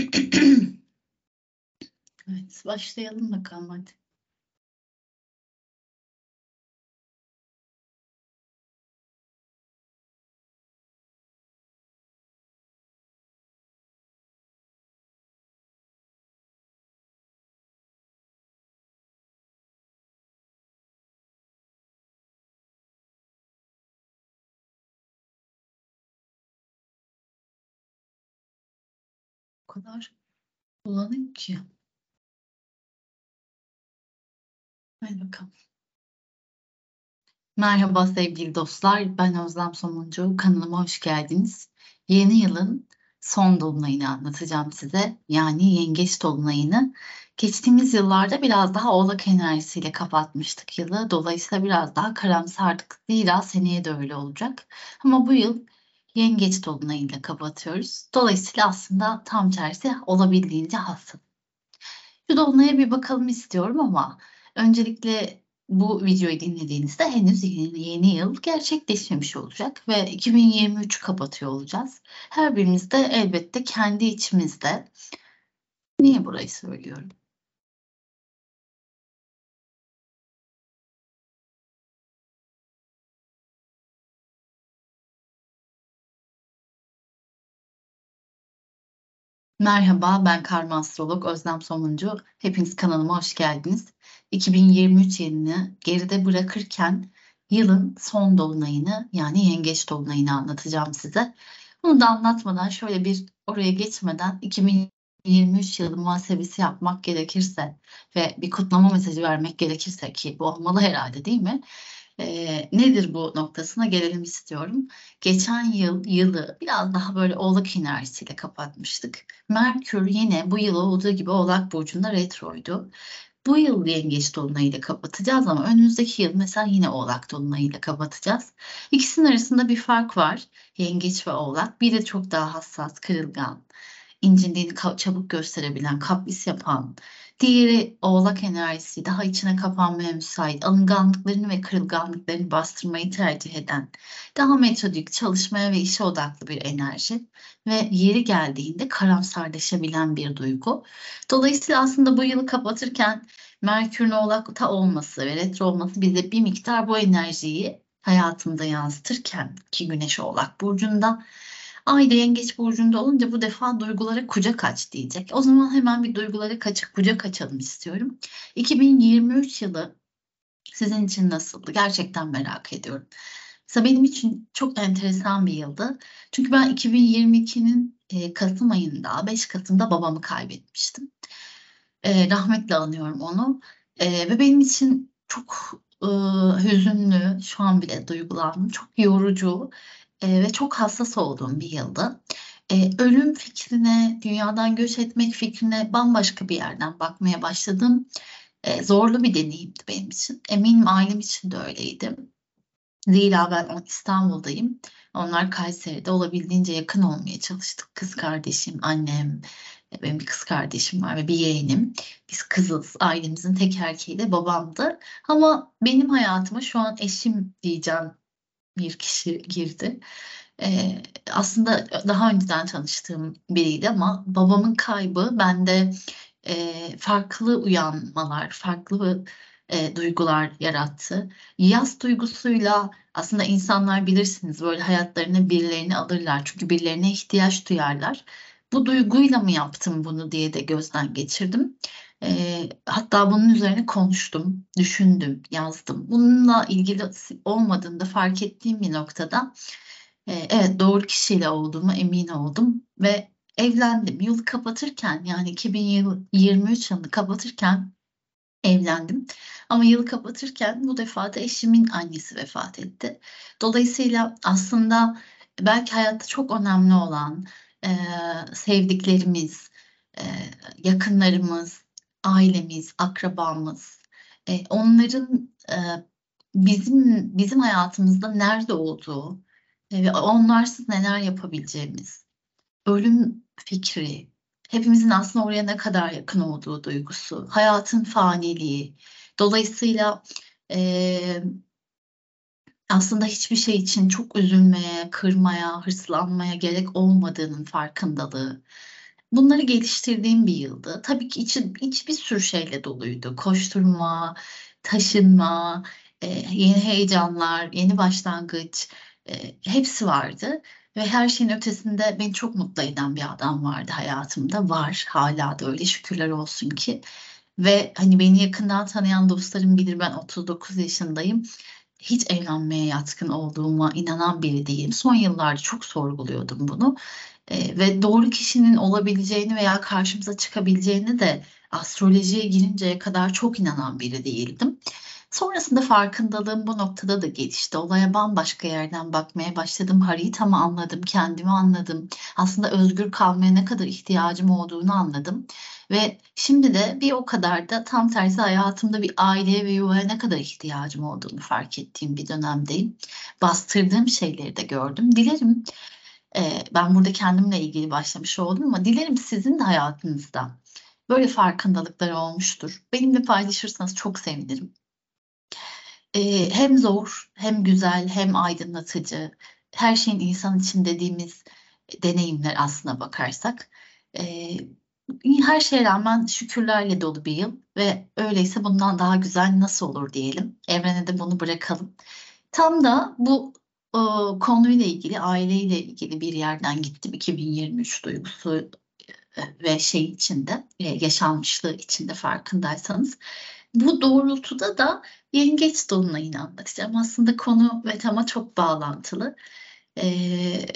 Evet, başlayalım bakalım hadi. Kadar bulanık ki. Hadi bakalım. Merhaba sevgili dostlar. Ben Özlem Somuncu. Kanalıma hoş geldiniz. Yeni yılın son dolunayını anlatacağım size. Yani yengeç dolunayını. Geçtiğimiz yıllarda biraz daha oğlak enerjisiyle kapatmıştık yılı. Dolayısıyla biraz daha karamsardık. Zira seneye de öyle olacak. Ama bu yıl yengeç dolunayıyla kapatıyoruz. Dolayısıyla aslında tam tersi olabildiğince hassas. Şu dolunaya bir bakalım istiyorum ama öncelikle bu videoyu dinlediğinizde henüz yeni, yeni yıl gerçekleşmemiş olacak ve 2023 kapatıyor olacağız. Her birimiz de elbette kendi içimizde. Niye burayı söylüyorum? Merhaba, ben karma astrolog Özlem Somuncu. Hepiniz kanalıma hoş geldiniz. 2023 yılını geride bırakırken yılın son dolunayını yani yengeç dolunayını anlatacağım size. Bunu da anlatmadan şöyle bir oraya geçmeden 2023 yılı muhasebesi yapmak gerekirse ve bir kutlama mesajı vermek gerekirse ki bu olmalı herhalde değil mi? E, nedir bu noktasına gelelim istiyorum. Geçen yıl yılı biraz daha böyle oğlak enerjisiyle kapatmıştık. Merkür yine bu yıl olduğu gibi oğlak burcunda retroydu. Bu yıl yengeç dolunayıyla kapatacağız ama önümüzdeki yıl mesela yine oğlak dolunayıyla kapatacağız. İkisinin arasında bir fark var. Yengeç ve oğlak. Biri çok daha hassas, kırılgan, incindiğini çabuk gösterebilen, kapris yapan, Diğeri oğlak enerjisi daha içine kapanmaya müsait, alınganlıklarını ve kırılganlıklarını bastırmayı tercih eden, daha metodik, çalışmaya ve işe odaklı bir enerji ve yeri geldiğinde karamsarlaşabilen bir duygu. Dolayısıyla aslında bu yılı kapatırken Merkür'ün oğlakta olması ve retro olması bize bir miktar bu enerjiyi hayatımda yansıtırken ki Güneş Oğlak Burcu'nda Ay da yengeç burcunda olunca bu defa duygulara kucak aç diyecek. O zaman hemen bir duygulara kaçık kucak açalım istiyorum. 2023 yılı sizin için nasıldı? Gerçekten merak ediyorum. Mesela benim için çok enteresan bir yıldı. Çünkü ben 2022'nin e, Kasım ayında, 5 Kasım'da babamı kaybetmiştim. E, rahmetle anıyorum onu. E, ve benim için çok e, hüzünlü, şu an bile duygulandım. Çok yorucu e, ve çok hassas olduğum bir yıldı. E, ölüm fikrine, dünyadan göç etmek fikrine bambaşka bir yerden bakmaya başladım. E, zorlu bir deneyimdi benim için. Eminim ailem için de öyleydi. Zira ben İstanbul'dayım. Onlar Kayseri'de olabildiğince yakın olmaya çalıştık. Kız kardeşim, annem, benim bir kız kardeşim var ve bir yeğenim. Biz kızız. Ailemizin tek erkeği de babamdı. Ama benim hayatıma şu an eşim diyeceğim bir kişi girdi. Ee, aslında daha önceden tanıştığım biriydi ama babamın kaybı bende e, farklı uyanmalar, farklı e, duygular yarattı. Yaz duygusuyla aslında insanlar bilirsiniz böyle hayatlarına birilerini alırlar çünkü birilerine ihtiyaç duyarlar. Bu duyguyla mı yaptım bunu diye de gözden geçirdim. E, hatta bunun üzerine konuştum, düşündüm, yazdım. Bununla ilgili olmadığını da fark ettiğim bir noktada e, evet doğru kişiyle olduğumu emin oldum ve evlendim. Yılı kapatırken yani 2023 yılını kapatırken evlendim. Ama yılı kapatırken bu defa da eşimin annesi vefat etti. Dolayısıyla aslında belki hayatta çok önemli olan e, sevdiklerimiz, e, yakınlarımız, ailemiz, akrabamız, e, onların e, bizim bizim hayatımızda nerede olduğu e, ve onlarsız neler yapabileceğimiz, ölüm fikri, hepimizin aslında oraya ne kadar yakın olduğu duygusu, hayatın faniliği, dolayısıyla e, aslında hiçbir şey için çok üzülmeye, kırmaya, hırslanmaya gerek olmadığının farkındalığı, bunları geliştirdiğim bir yıldı. Tabii ki içi, içi bir sürü şeyle doluydu. Koşturma, taşınma, e, yeni heyecanlar, yeni başlangıç, e, hepsi vardı. Ve her şeyin ötesinde beni çok mutlu eden bir adam vardı hayatımda. Var, hala da öyle şükürler olsun ki. Ve hani beni yakından tanıyan dostlarım bilir ben 39 yaşındayım. Hiç evlenmeye yatkın olduğuma inanan biri değilim. Son yıllarda çok sorguluyordum bunu. Ee, ve doğru kişinin olabileceğini veya karşımıza çıkabileceğini de astrolojiye girinceye kadar çok inanan biri değildim. Sonrasında farkındalığım bu noktada da gelişti. Olaya bambaşka yerden bakmaya başladım. Haritamı anladım, kendimi anladım. Aslında özgür kalmaya ne kadar ihtiyacım olduğunu anladım. Ve şimdi de bir o kadar da tam tersi hayatımda bir aileye ve yuvaya ne kadar ihtiyacım olduğunu fark ettiğim bir dönemdeyim. Bastırdığım şeyleri de gördüm. Dilerim e, ben burada kendimle ilgili başlamış oldum ama dilerim sizin de hayatınızda böyle farkındalıklar olmuştur. Benimle paylaşırsanız çok sevinirim. E, hem zor, hem güzel, hem aydınlatıcı. Her şeyin insan için dediğimiz deneyimler aslına bakarsak. E, her şeye rağmen şükürlerle dolu bir yıl ve öyleyse bundan daha güzel nasıl olur diyelim. Evrene de bunu bırakalım. Tam da bu e, konuyla ilgili, aileyle ilgili bir yerden gittim. 2023 duygusu e, ve şey içinde, e, yaşanmışlığı içinde farkındaysanız. Bu doğrultuda da yengeç dolunayını anlatacağım. Aslında konu ve tema çok bağlantılı. Ee,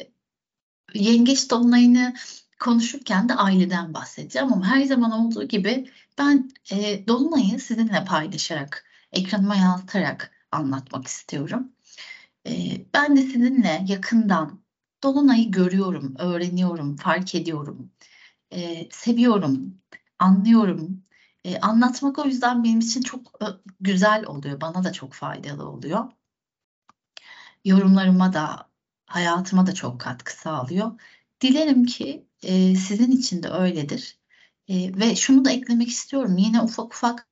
yengeç dolunayını konuşurken de aileden bahsedeceğim ama her zaman olduğu gibi ben e, dolunayı sizinle paylaşarak, ekranıma yansıtarak anlatmak istiyorum. Ben de sizinle yakından dolunayı görüyorum, öğreniyorum, fark ediyorum, seviyorum, anlıyorum, anlatmak o yüzden benim için çok güzel oluyor. Bana da çok faydalı oluyor. Yorumlarıma da, hayatıma da çok katkı sağlıyor. Dilerim ki sizin için de öyledir. Ve şunu da eklemek istiyorum. Yine ufak ufak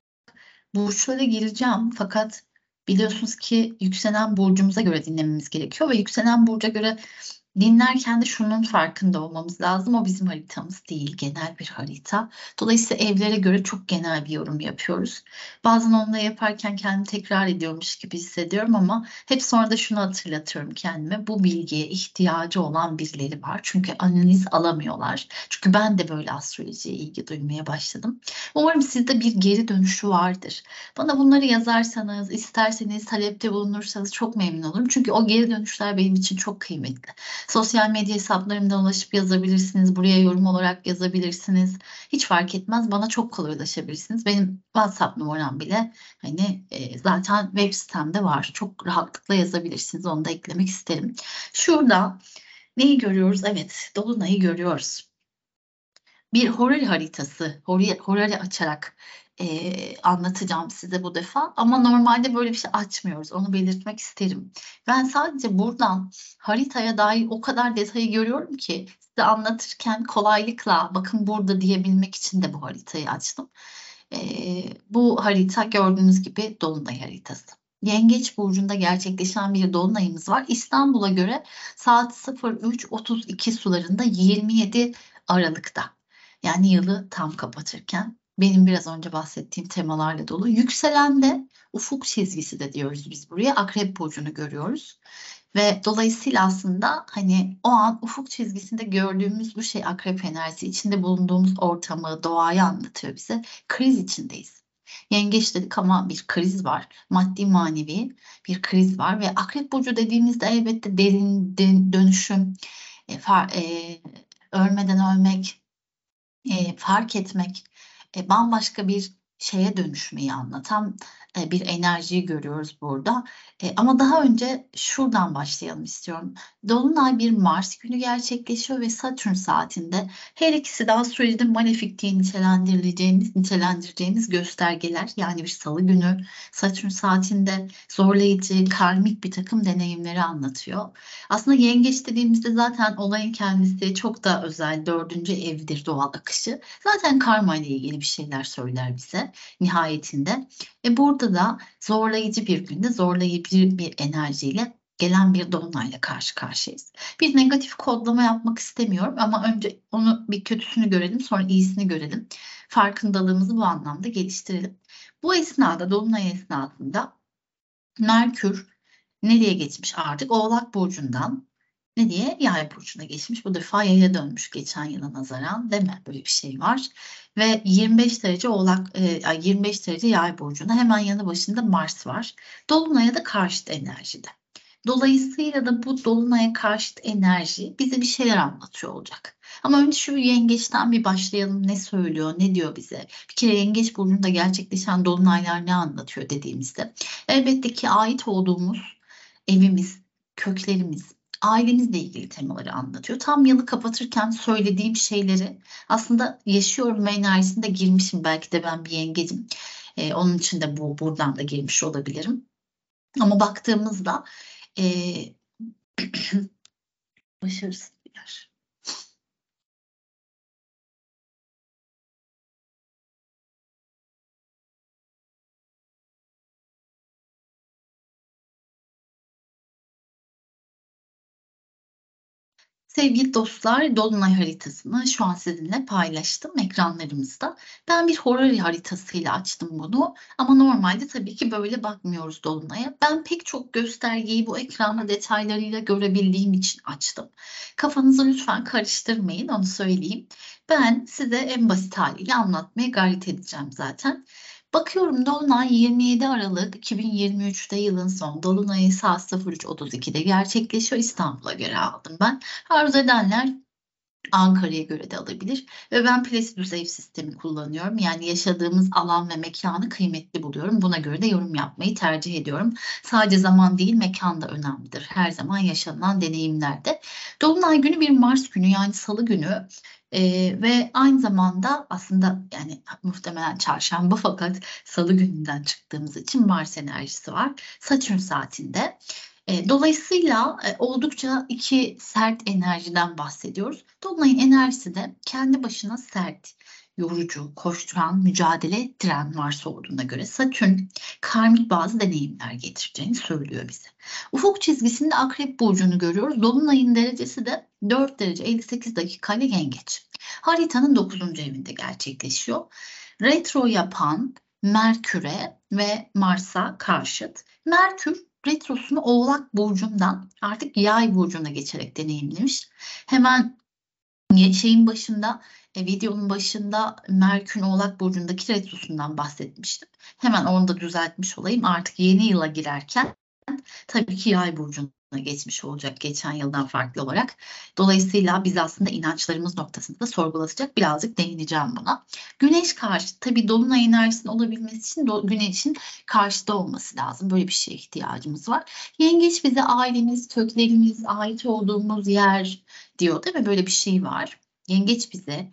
burçlara gireceğim. Fakat biliyorsunuz ki yükselen burcumuza göre dinlememiz gerekiyor ve yükselen burca göre Dinlerken de şunun farkında olmamız lazım. O bizim haritamız değil, genel bir harita. Dolayısıyla evlere göre çok genel bir yorum yapıyoruz. Bazen onları yaparken kendimi tekrar ediyormuş gibi hissediyorum ama hep sonra da şunu hatırlatıyorum kendime. Bu bilgiye ihtiyacı olan birileri var. Çünkü analiz alamıyorlar. Çünkü ben de böyle astrolojiye ilgi duymaya başladım. Umarım sizde bir geri dönüşü vardır. Bana bunları yazarsanız, isterseniz talepte bulunursanız çok memnun olurum. Çünkü o geri dönüşler benim için çok kıymetli. Sosyal medya hesaplarımdan ulaşıp yazabilirsiniz. Buraya yorum olarak yazabilirsiniz. Hiç fark etmez. Bana çok kolay ulaşabilirsiniz. Benim WhatsApp numaram bile hani e, zaten web sitemde var. Çok rahatlıkla yazabilirsiniz. Onu da eklemek isterim. Şurada neyi görüyoruz? Evet, Dolunay'ı görüyoruz. Bir horary haritası, horary açarak e, anlatacağım size bu defa. Ama normalde böyle bir şey açmıyoruz. Onu belirtmek isterim. Ben sadece buradan haritaya dair o kadar detayı görüyorum ki size anlatırken kolaylıkla bakın burada diyebilmek için de bu haritayı açtım. E, bu harita gördüğünüz gibi dolunay haritası. Yengeç burcunda gerçekleşen bir dolunayımız var. İstanbul'a göre saat 03.32 sularında 27 Aralık'ta. Yani yılı tam kapatırken benim biraz önce bahsettiğim temalarla dolu. Yükselen de ufuk çizgisi de diyoruz biz buraya. Akrep burcunu görüyoruz. Ve dolayısıyla aslında hani o an ufuk çizgisinde gördüğümüz bu şey akrep enerjisi içinde bulunduğumuz ortamı, doğayı anlatıyor bize. Kriz içindeyiz. Yengeç dedik ama bir kriz var. Maddi manevi bir kriz var ve akrep burcu dediğimizde elbette derin, dönüşüm, e, far, e, ölmeden ölmek, e, fark etmek, e, bambaşka bir şeye dönüşmeyi anlatan e, bir enerjiyi görüyoruz burada. E, ama daha önce şuradan başlayalım istiyorum. Dolunay bir Mars günü gerçekleşiyor ve Satürn saatinde her ikisi de astrolojide malefik diye nitelendirileceğimiz, nitelendireceğimiz göstergeler. Yani bir salı günü Satürn saatinde zorlayıcı, karmik bir takım deneyimleri anlatıyor. Aslında yengeç dediğimizde zaten olayın kendisi çok da özel dördüncü evdir doğal akışı. Zaten karma ile ilgili bir şeyler söyler bize nihayetinde. E burada da zorlayıcı bir günde zorlayıcı bir enerjiyle gelen bir dolunayla karşı karşıyayız. Bir negatif kodlama yapmak istemiyorum ama önce onu bir kötüsünü görelim sonra iyisini görelim. Farkındalığımızı bu anlamda geliştirelim. Bu esnada dolunay esnasında Merkür nereye geçmiş artık? Oğlak burcundan ne diye? Yay burcuna geçmiş. Bu defa yaya dönmüş geçen yıla nazaran değil mi? Böyle bir şey var. Ve 25 derece oğlak, e, 25 derece yay burcunda hemen yanı başında Mars var. Dolunay'a da karşıt enerjide. Dolayısıyla da bu dolunaya karşıt enerji bize bir şeyler anlatıyor olacak. Ama önce şu yengeçten bir başlayalım. Ne söylüyor, ne diyor bize? Bir kere yengeç burcunda gerçekleşen dolunaylar ne anlatıyor dediğimizde. Elbette ki ait olduğumuz evimiz, köklerimiz, ailemizle ilgili temaları anlatıyor. Tam yılı kapatırken söylediğim şeyleri aslında yaşıyorum enerjisinde girmişim. Belki de ben bir yengecim. Ee, onun için de bu buradan da girmiş olabilirim. Ama baktığımızda e, başarısız bir yer. Sevgili dostlar, Dolunay haritasını şu an sizinle paylaştım ekranlarımızda. Ben bir horary haritasıyla açtım bunu ama normalde tabii ki böyle bakmıyoruz Dolunay'a. Ben pek çok göstergeyi bu ekranda detaylarıyla görebildiğim için açtım. Kafanızı lütfen karıştırmayın onu söyleyeyim. Ben size en basit haliyle anlatmaya gayret edeceğim zaten. Bakıyorum Dolunay 27 Aralık 2023'te yılın son Dolunay'ı saat 03.32'de gerçekleşiyor. İstanbul'a göre aldım ben. Arzu edenler Ankara'ya göre de alabilir. Ve ben Placidus ev sistemi kullanıyorum. Yani yaşadığımız alan ve mekanı kıymetli buluyorum. Buna göre de yorum yapmayı tercih ediyorum. Sadece zaman değil mekan da önemlidir. Her zaman yaşanılan deneyimlerde. Dolunay günü bir Mars günü yani salı günü ee, ve aynı zamanda aslında yani muhtemelen çarşamba fakat salı gününden çıktığımız için Mars enerjisi var. Satürn saatinde. E, dolayısıyla e, oldukça iki sert enerjiden bahsediyoruz. Dolunay'ın enerjisi de kendi başına sert, yorucu, koşturan, mücadele ettiren Mars olduğuna göre Satürn karmik bazı deneyimler getireceğini söylüyor bize. Ufuk çizgisinde Akrep Burcu'nu görüyoruz. Dolunay'ın derecesi de 4 derece 58 dakika ile yengeç. Haritanın 9. evinde gerçekleşiyor. Retro yapan Merkür'e ve Mars'a karşıt. Merkür retrosunu Oğlak Burcu'ndan artık Yay Burcu'na geçerek deneyimlemiş. Hemen şeyin başında, e, videonun başında Merkür'ün Oğlak Burcu'ndaki retrosundan bahsetmiştim. Hemen onu da düzeltmiş olayım. Artık yeni yıla girerken tabii ki Yay Burcu'na geçmiş olacak geçen yıldan farklı olarak. Dolayısıyla biz aslında inançlarımız noktasında sorgulatacak birazcık değineceğim buna. Güneş karşı tabii dolunay enerjisinin olabilmesi için do, güneşin karşıda olması lazım. Böyle bir şeye ihtiyacımız var. Yengeç bize ailemiz, köklerimiz, ait olduğumuz yer diyor değil mi? Böyle bir şey var. Yengeç bize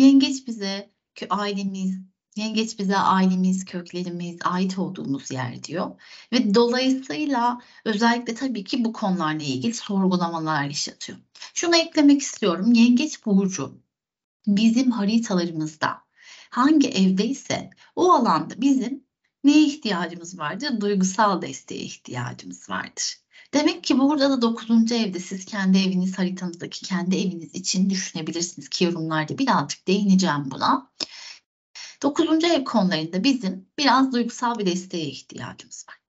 Yengeç bize ailemiz, Yengeç bize ailemiz, köklerimiz, ait olduğumuz yer diyor. Ve dolayısıyla özellikle tabii ki bu konularla ilgili sorgulamalar yaşatıyor. Şunu eklemek istiyorum. Yengeç burcu bizim haritalarımızda hangi evdeyse o alanda bizim neye ihtiyacımız vardır? Duygusal desteğe ihtiyacımız vardır. Demek ki burada da 9. evde siz kendi eviniz haritanızdaki kendi eviniz için düşünebilirsiniz ki yorumlarda birazcık değineceğim buna. Dokuzuncu ev konularında bizim biraz duygusal bir desteğe ihtiyacımız var.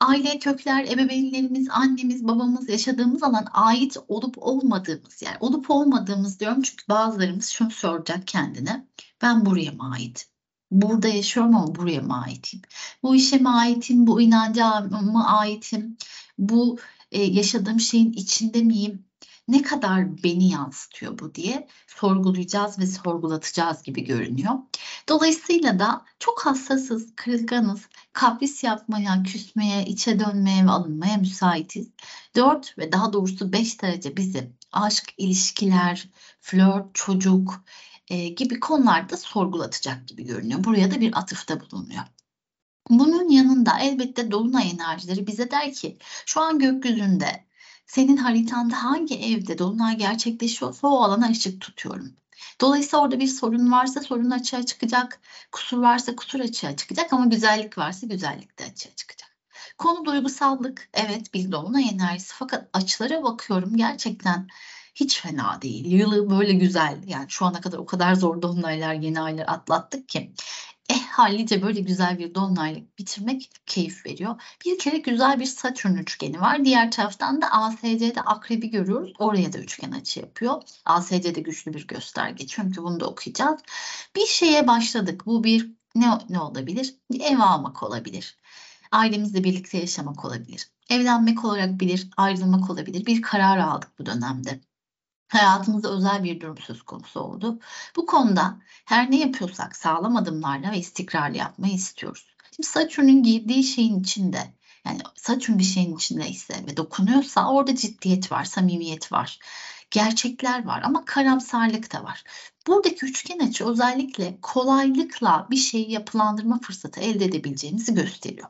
Aile kökler, ebeveynlerimiz, annemiz, babamız yaşadığımız alan ait olup olmadığımız yer. Olup olmadığımız diyorum çünkü bazılarımız şunu soracak kendine. Ben buraya mı ait? Burada yaşıyorum ama buraya mı aitim? Bu işe mi aitim? Bu inanca mı aitim? Bu e, yaşadığım şeyin içinde miyim? Ne kadar beni yansıtıyor bu diye sorgulayacağız ve sorgulatacağız gibi görünüyor. Dolayısıyla da çok hassasız, kırılganız, kapris yapmaya, küsmeye, içe dönmeye ve alınmaya müsaitiz. 4 ve daha doğrusu 5 derece bizi aşk, ilişkiler, flört, çocuk e, gibi konularda sorgulatacak gibi görünüyor. Buraya da bir atıfta bulunuyor. Bunun yanında elbette dolunay enerjileri bize der ki şu an gökyüzünde senin haritanda hangi evde dolunay gerçekleşiyorsa o alana ışık tutuyorum. Dolayısıyla orada bir sorun varsa sorun açığa çıkacak, kusur varsa kusur açığa çıkacak ama güzellik varsa güzellik de açığa çıkacak. Konu duygusallık. Evet bir dolunay enerjisi fakat açılara bakıyorum gerçekten hiç fena değil. Yılı böyle güzel. Yani şu ana kadar o kadar zor dolunaylar, yeni aylar atlattık ki. Hallice böyle güzel bir dolunaylık bitirmek keyif veriyor. Bir kere güzel bir Satürn üçgeni var. Diğer taraftan da ASC'de akrebi görüyoruz. Oraya da üçgen açı yapıyor. ASC'de güçlü bir gösterge. Çünkü bunu da okuyacağız. Bir şeye başladık. Bu bir ne, ne olabilir? Ev almak olabilir. Ailemizle birlikte yaşamak olabilir. Evlenmek olarak bilir, ayrılmak olabilir. Bir karar aldık bu dönemde hayatımızda özel bir durum söz konusu oldu. Bu konuda her ne yapıyorsak sağlam adımlarla ve istikrarlı yapmayı istiyoruz. Şimdi Satürn'ün girdiği şeyin içinde yani Satürn bir şeyin içindeyse ve dokunuyorsa orada ciddiyet var, samimiyet var gerçekler var ama karamsarlık da var. Buradaki üçgen açı özellikle kolaylıkla bir şeyi yapılandırma fırsatı elde edebileceğimizi gösteriyor.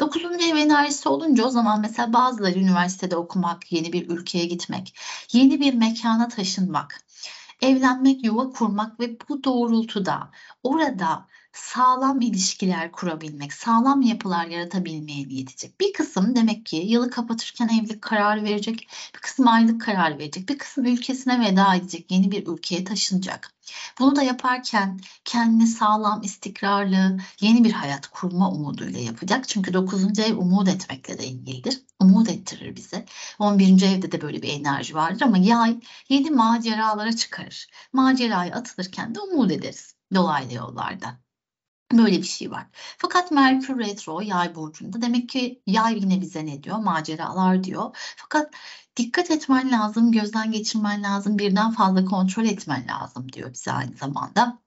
Dokuzuncu ev enerjisi olunca o zaman mesela bazıları üniversitede okumak, yeni bir ülkeye gitmek, yeni bir mekana taşınmak, evlenmek, yuva kurmak ve bu doğrultuda orada sağlam ilişkiler kurabilmek, sağlam yapılar yaratabilmeye niyet edecek. Bir kısım demek ki yılı kapatırken evlilik kararı verecek, bir kısım aylık kararı verecek, bir kısım ülkesine veda edecek, yeni bir ülkeye taşınacak. Bunu da yaparken kendini sağlam, istikrarlı, yeni bir hayat kurma umuduyla yapacak. Çünkü 9. ev umut etmekle de ilgilidir. Umut ettirir bize. 11. evde de böyle bir enerji vardır ama yay yeni maceralara çıkarır. Maceraya atılırken de umut ederiz dolaylı yollarda. Böyle bir şey var. Fakat Merkür Retro yay burcunda demek ki yay yine bize ne diyor? Maceralar diyor. Fakat dikkat etmen lazım, gözden geçirmen lazım, birden fazla kontrol etmen lazım diyor bize aynı zamanda.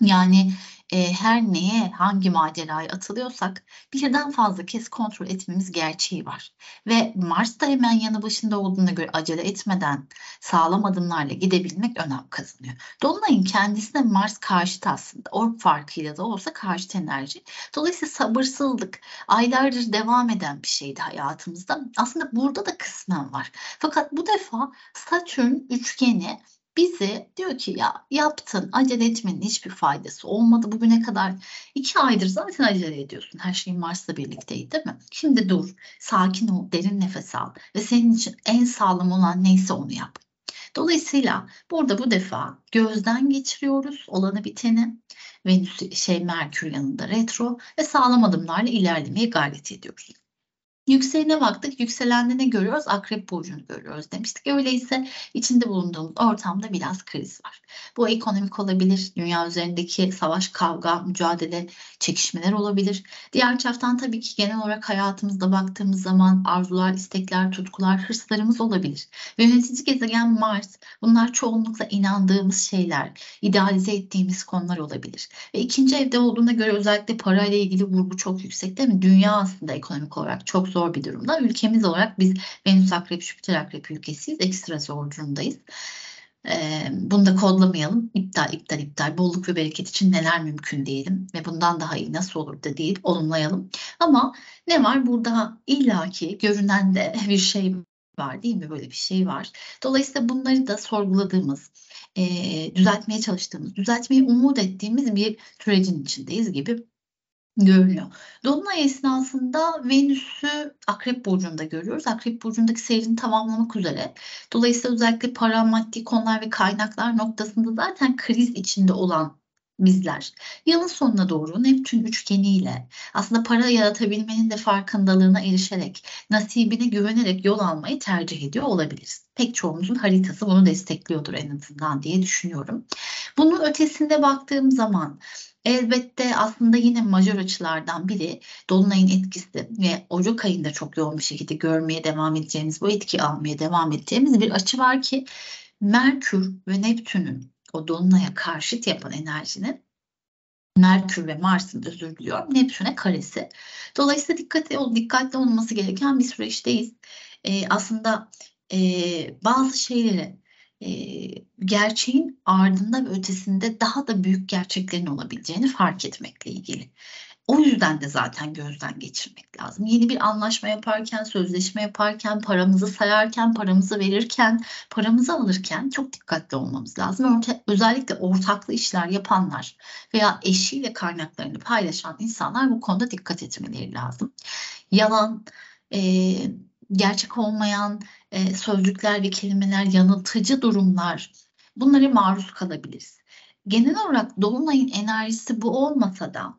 Yani e, her neye, hangi maceraya atılıyorsak birden fazla kez kontrol etmemiz gerçeği var. Ve Mars da hemen yanı başında olduğuna göre acele etmeden sağlam adımlarla gidebilmek önem kazanıyor. Dolunay'ın kendisine Mars karşıt aslında. Orb farkıyla da olsa karşıt enerji. Dolayısıyla sabırsızlık aylardır devam eden bir şeydi hayatımızda. Aslında burada da kısmen var. Fakat bu defa Satürn üçgeni bizi diyor ki ya yaptın acele etmenin hiçbir faydası olmadı bugüne kadar. iki aydır zaten acele ediyorsun. Her şeyin Mars'la birlikteydi değil mi? Şimdi dur, sakin ol, derin nefes al ve senin için en sağlam olan neyse onu yap. Dolayısıyla burada bu defa gözden geçiriyoruz olanı biteni. Venüs şey Merkür yanında retro ve sağlam adımlarla ilerlemeye gayret ediyoruz. Yükseğine baktık. Yükselende görüyoruz? Akrep burcunu görüyoruz demiştik. Öyleyse içinde bulunduğumuz ortamda biraz kriz var. Bu ekonomik olabilir. Dünya üzerindeki savaş, kavga, mücadele, çekişmeler olabilir. Diğer taraftan tabii ki genel olarak hayatımızda baktığımız zaman arzular, istekler, tutkular, hırslarımız olabilir. Ve yönetici gezegen Mars. Bunlar çoğunlukla inandığımız şeyler, idealize ettiğimiz konular olabilir. Ve ikinci evde olduğuna göre özellikle parayla ilgili vurgu çok yüksek değil mi? Dünya aslında ekonomik olarak çok zor bir durumda. Ülkemiz olarak biz Venüs Akrep, Jüpiter Akrep ülkesiyiz. Ekstra zor durumdayız. Ee, bunu da kodlamayalım. İptal, iptal, iptal. Bolluk ve bereket için neler mümkün diyelim. Ve bundan daha iyi nasıl olur da değil olumlayalım. Ama ne var? Burada illaki görünen de bir şey var değil mi? Böyle bir şey var. Dolayısıyla bunları da sorguladığımız, e, düzeltmeye çalıştığımız, düzeltmeyi umut ettiğimiz bir sürecin içindeyiz gibi görünüyor. Dolunay esnasında Venüs'ü Akrep Burcu'nda görüyoruz. Akrep Burcu'ndaki seyrini tamamlamak üzere. Dolayısıyla özellikle para, maddi konular ve kaynaklar noktasında zaten kriz içinde olan bizler yılın sonuna doğru Neptün üçgeniyle aslında para yaratabilmenin de farkındalığına erişerek nasibine güvenerek yol almayı tercih ediyor olabiliriz. Pek çoğumuzun haritası bunu destekliyordur en azından diye düşünüyorum. Bunun ötesinde baktığım zaman Elbette aslında yine majör açılardan biri Dolunay'ın etkisi ve Ocak ayında çok yoğun bir şekilde görmeye devam edeceğimiz, bu etki almaya devam edeceğimiz bir açı var ki Merkür ve Neptün'ün o Dolunay'a karşıt yapan enerjinin Merkür ve Mars'ın özür diliyorum Neptün'e karesi. Dolayısıyla dikkatli, dikkatli olması gereken bir süreçteyiz. Ee, aslında e, bazı şeyleri gerçeğin ardında ve ötesinde daha da büyük gerçeklerin olabileceğini fark etmekle ilgili. O yüzden de zaten gözden geçirmek lazım. Yeni bir anlaşma yaparken, sözleşme yaparken, paramızı sayarken, paramızı verirken, paramızı alırken çok dikkatli olmamız lazım. Özellikle ortaklı işler yapanlar veya eşiyle kaynaklarını paylaşan insanlar bu konuda dikkat etmeleri lazım. yalan, e, gerçek olmayan e, sözcükler ve kelimeler, yanıltıcı durumlar bunlara maruz kalabiliriz. Genel olarak Dolunay'ın enerjisi bu olmasa da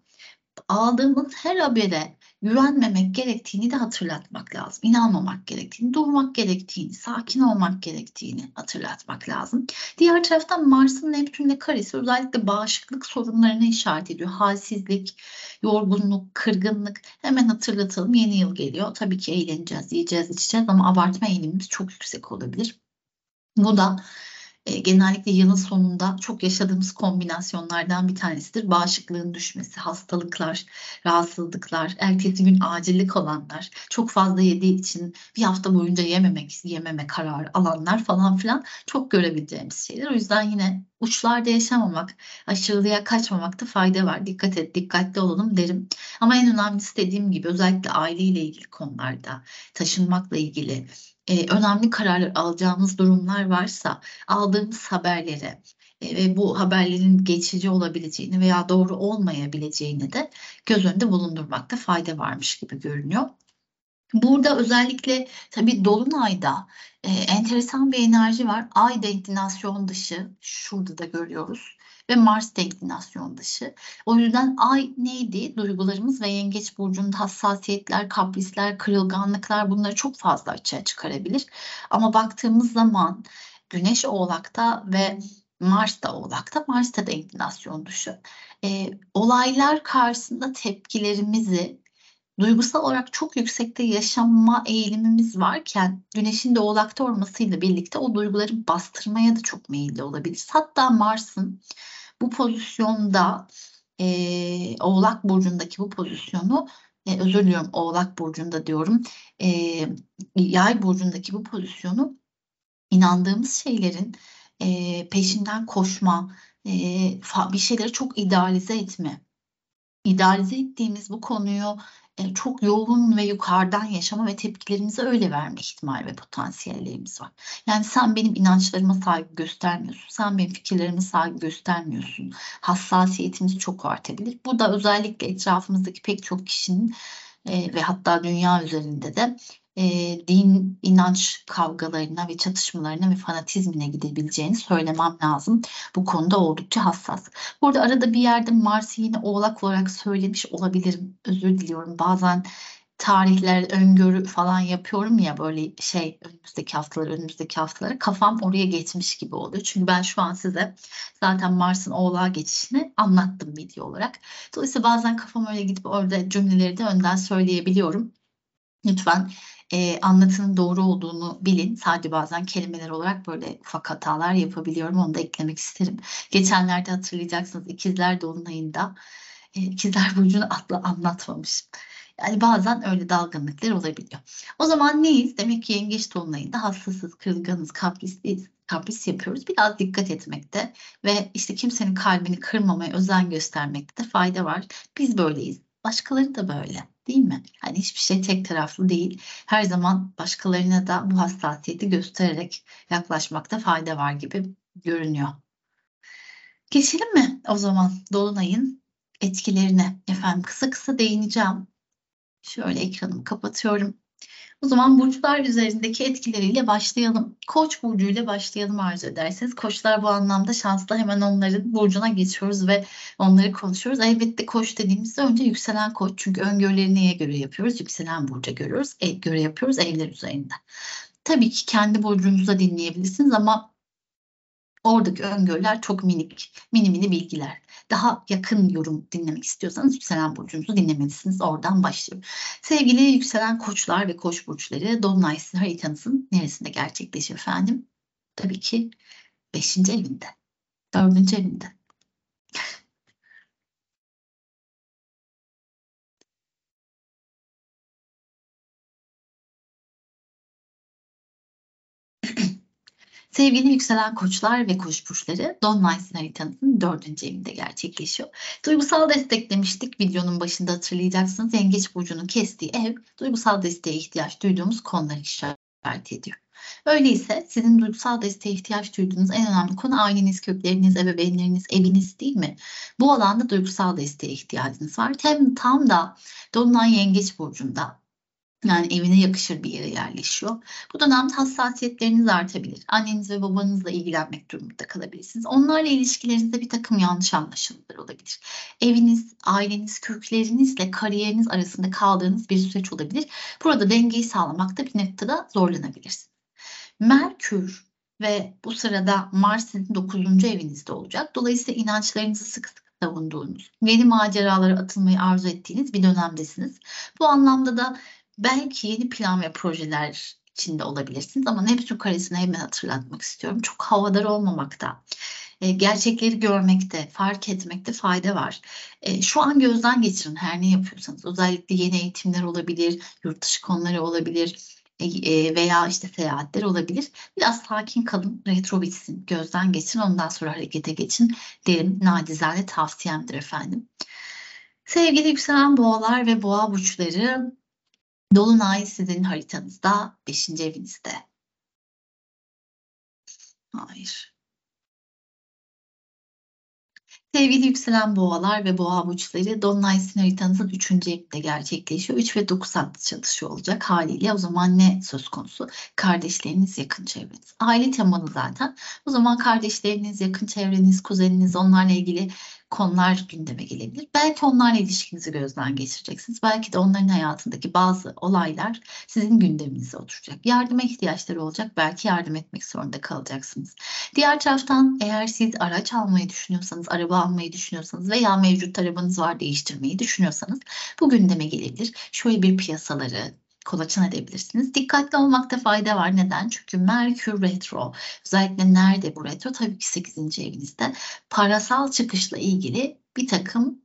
aldığımız her habere güvenmemek gerektiğini de hatırlatmak lazım. İnanmamak gerektiğini, durmak gerektiğini, sakin olmak gerektiğini hatırlatmak lazım. Diğer taraftan Mars'ın Neptün'le karesi özellikle bağışıklık sorunlarını işaret ediyor. Halsizlik, yorgunluk, kırgınlık. Hemen hatırlatalım yeni yıl geliyor. Tabii ki eğleneceğiz, yiyeceğiz, içeceğiz ama abartma eğilimimiz çok yüksek olabilir. Bu da e, genellikle yılın sonunda çok yaşadığımız kombinasyonlardan bir tanesidir. Bağışıklığın düşmesi, hastalıklar, rahatsızlıklar, ertesi gün acillik olanlar, çok fazla yediği için bir hafta boyunca yememek, yememe kararı alanlar falan filan çok görebileceğimiz şeyler. O yüzden yine uçlarda yaşamamak, aşırılığa kaçmamakta fayda var. Dikkat et, dikkatli olalım derim. Ama en önemlisi dediğim gibi özellikle aileyle ilgili konularda, taşınmakla ilgili, e, önemli kararlar alacağımız durumlar varsa aldığımız haberlere e, ve bu haberlerin geçici olabileceğini veya doğru olmayabileceğini de göz önünde bulundurmakta fayda varmış gibi görünüyor. Burada özellikle tabii Dolunay'da e, enteresan bir enerji var. Ay deklinasyon dışı şurada da görüyoruz ve Mars deklinasyon dışı. O yüzden ay neydi? Duygularımız ve yengeç burcunda hassasiyetler, kaprisler, kırılganlıklar bunları çok fazla açığa çıkarabilir. Ama baktığımız zaman Güneş Oğlak'ta ve Mars da Oğlak'ta, Mars da deklinasyon dışı. E, olaylar karşısında tepkilerimizi duygusal olarak çok yüksekte yaşama eğilimimiz varken güneşin de oğlakta olmasıyla birlikte o duyguları bastırmaya da çok meyilli olabiliriz. Hatta Mars'ın bu pozisyonda e, Oğlak Burcu'ndaki bu pozisyonu e, özür diliyorum Oğlak Burcu'nda diyorum e, Yay Burcu'ndaki bu pozisyonu inandığımız şeylerin e, peşinden koşma, e, bir şeyleri çok idealize etme. İdealize ettiğimiz bu konuyu e, çok yoğun ve yukarıdan yaşama ve tepkilerimizi öyle verme ihtimal ve potansiyellerimiz var. Yani sen benim inançlarıma saygı göstermiyorsun. Sen benim fikirlerime saygı göstermiyorsun. Hassasiyetimiz çok artabilir. Bu da özellikle etrafımızdaki pek çok kişinin e, ve hatta dünya üzerinde de e, din, inanç kavgalarına ve çatışmalarına ve fanatizmine gidebileceğini söylemem lazım. Bu konuda oldukça hassas. Burada arada bir yerde Mars'ı yine oğlak olarak söylemiş olabilirim. Özür diliyorum. Bazen tarihler, öngörü falan yapıyorum ya böyle şey önümüzdeki haftalar, önümüzdeki haftalara kafam oraya geçmiş gibi oluyor. Çünkü ben şu an size zaten Mars'ın oğlağa geçişini anlattım video olarak. Dolayısıyla bazen kafam öyle gidip orada cümleleri de önden söyleyebiliyorum. Lütfen e, anlatının doğru olduğunu bilin. Sadece bazen kelimeler olarak böyle ufak hatalar yapabiliyorum. Onu da eklemek isterim. Geçenlerde hatırlayacaksınız ikizler dolunayında e, ikizler burcunu atla anlatmamışım. Yani bazen öyle dalgınlıklar olabiliyor. O zaman neyiz? Demek ki yengeç dolunayında hassasız, kırılganız, kaprisliyiz kapris yapıyoruz. Biraz dikkat etmekte ve işte kimsenin kalbini kırmamaya özen göstermekte de fayda var. Biz böyleyiz. Başkaları da böyle değil mi? Hani hiçbir şey tek taraflı değil. Her zaman başkalarına da bu hassasiyeti göstererek yaklaşmakta fayda var gibi görünüyor. Geçelim mi o zaman Dolunay'ın etkilerine? Efendim kısa kısa değineceğim. Şöyle ekranımı kapatıyorum. O zaman burçlar üzerindeki etkileriyle başlayalım. Koç burcu ile başlayalım arzu ederseniz. Koçlar bu anlamda şanslı. Hemen onların burcuna geçiyoruz ve onları konuşuyoruz. Elbette koç dediğimizde önce yükselen koç. Çünkü öngörüleri neye göre yapıyoruz? Yükselen burca görüyoruz. E, göre yapıyoruz evler üzerinde. Tabii ki kendi burcunuzu dinleyebilirsiniz ama Oradaki öngörüler çok minik, mini mini bilgiler. Daha yakın yorum dinlemek istiyorsanız yükselen burcunuzu dinlemelisiniz. Oradan başlıyor. Sevgili yükselen koçlar ve koç burçları Dolunay haritanızın neresinde gerçekleşiyor efendim? Tabii ki 5. evinde, 4. evinde. Sevgili yükselen koçlar ve koç burçları Dolunay haritanızın dördüncü evinde gerçekleşiyor. Duygusal destek demiştik videonun başında hatırlayacaksınız. Yengeç burcunun kestiği ev duygusal desteğe ihtiyaç duyduğumuz konuları işaret ediyor. Öyleyse sizin duygusal desteğe ihtiyaç duyduğunuz en önemli konu aileniz, kökleriniz, ebeveynleriniz, eviniz değil mi? Bu alanda duygusal desteğe ihtiyacınız var. Hem tam da Dolunay Yengeç Burcu'nda Yani evine yakışır bir yere yerleşiyor. Bu dönemde hassasiyetleriniz artabilir. Anneniz ve babanızla ilgilenmek durumunda kalabilirsiniz. Onlarla ilişkilerinizde bir takım yanlış anlaşılmalar olabilir. Eviniz, aileniz, köklerinizle kariyeriniz arasında kaldığınız bir süreç olabilir. Burada dengeyi sağlamakta bir noktada zorlanabilirsiniz. Merkür ve bu sırada Mars sizin 9. evinizde olacak. Dolayısıyla inançlarınızı sık sık savunduğunuz, yeni maceralara atılmayı arzu ettiğiniz bir dönemdesiniz. Bu anlamda da belki yeni plan ve projeler içinde olabilirsiniz ama Neptün karesini hemen hatırlatmak istiyorum. Çok havadar olmamakta, e, gerçekleri görmekte, fark etmekte fayda var. E, şu an gözden geçirin her ne yapıyorsanız. Özellikle yeni eğitimler olabilir, yurt dışı konuları olabilir e, veya işte seyahatler olabilir. Biraz sakin kalın, retro bitsin, gözden geçin, ondan sonra harekete geçin derim. Nacizane tavsiyemdir efendim. Sevgili yükselen boğalar ve boğa burçları, Dolunay sizin haritanızda 5. evinizde. Hayır. Sevgili yükselen boğalar ve boğa burçları Dolunay sizin haritanızın 3. evinde gerçekleşiyor. 3 ve 9 hattı çalışıyor olacak haliyle. O zaman ne söz konusu? Kardeşleriniz, yakın çevreniz. Aile temalı zaten. O zaman kardeşleriniz, yakın çevreniz, kuzeniniz onlarla ilgili konular gündeme gelebilir. Belki onlarla ilişkinizi gözden geçireceksiniz. Belki de onların hayatındaki bazı olaylar sizin gündeminize oturacak. Yardıma ihtiyaçları olacak. Belki yardım etmek zorunda kalacaksınız. Diğer taraftan eğer siz araç almayı düşünüyorsanız, araba almayı düşünüyorsanız veya mevcut arabanız var değiştirmeyi düşünüyorsanız bu gündeme gelebilir. Şöyle bir piyasaları, kolaçan edebilirsiniz. Dikkatli olmakta fayda var. Neden? Çünkü Merkür retro. Özellikle nerede bu retro? Tabii ki 8. evinizde. Parasal çıkışla ilgili bir takım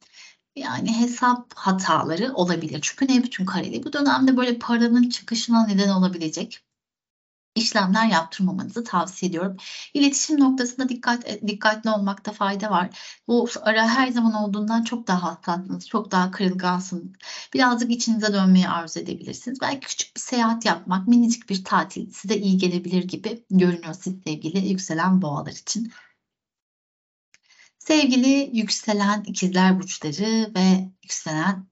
yani hesap hataları olabilir. Çünkü Neptün kareli. Bu dönemde böyle paranın çıkışına neden olabilecek işlemler yaptırmamanızı tavsiye ediyorum. İletişim noktasında dikkat e, dikkatli olmakta fayda var. Bu ara her zaman olduğundan çok daha hassassınız, çok daha kırılgansınız. Birazcık içinize dönmeyi arzu edebilirsiniz. Belki küçük bir seyahat yapmak, minicik bir tatil size iyi gelebilir gibi görünüyor siz sevgili yükselen boğalar için. Sevgili yükselen ikizler burçları ve yükselen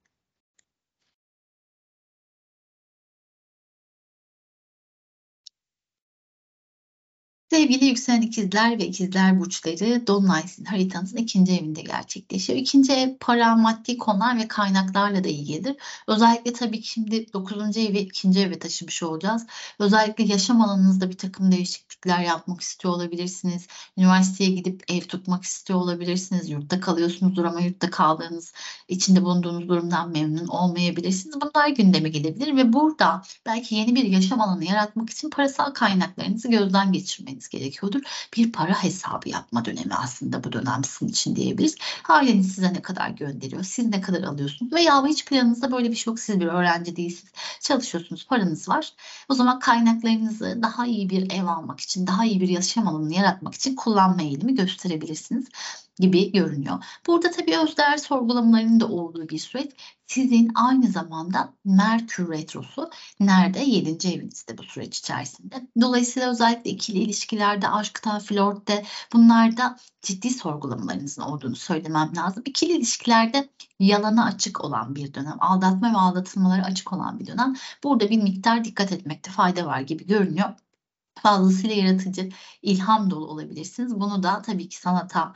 Sevgili yükselen ikizler ve ikizler burçları Dolunay sizin haritanızın ikinci evinde gerçekleşiyor. İkinci ev para, maddi konular ve kaynaklarla da ilgilidir. Özellikle tabii ki şimdi dokuzuncu evi ikinci eve taşımış olacağız. Özellikle yaşam alanınızda bir takım değişiklikler yapmak istiyor olabilirsiniz. Üniversiteye gidip ev tutmak istiyor olabilirsiniz. Yurtta kalıyorsunuzdur ama yurtta kaldığınız, içinde bulunduğunuz durumdan memnun olmayabilirsiniz. Bunlar gündeme gelebilir ve burada belki yeni bir yaşam alanı yaratmak için parasal kaynaklarınızı gözden geçirmeniz etmeniz gerekiyordur. Bir para hesabı yapma dönemi aslında bu dönem sizin için diyebiliriz. Aileniz size ne kadar gönderiyor, siz ne kadar alıyorsunuz veya hiç planınızda böyle bir şey yok. Siz bir öğrenci değilsiniz, çalışıyorsunuz, paranız var. O zaman kaynaklarınızı daha iyi bir ev almak için, daha iyi bir yaşam alanını yaratmak için kullanma eğilimi gösterebilirsiniz gibi görünüyor. Burada tabii özdeğer sorgulamalarının da olduğu bir süreç. Sizin aynı zamanda Merkür Retrosu nerede? 7. evinizde bu süreç içerisinde. Dolayısıyla özellikle ikili ilişkilerde, aşkta, flörtte bunlarda ciddi sorgulamalarınızın olduğunu söylemem lazım. İkili ilişkilerde yalana açık olan bir dönem, aldatma ve aldatılmalara açık olan bir dönem. Burada bir miktar dikkat etmekte fayda var gibi görünüyor. Fazlasıyla yaratıcı, ilham dolu olabilirsiniz. Bunu da tabii ki sanata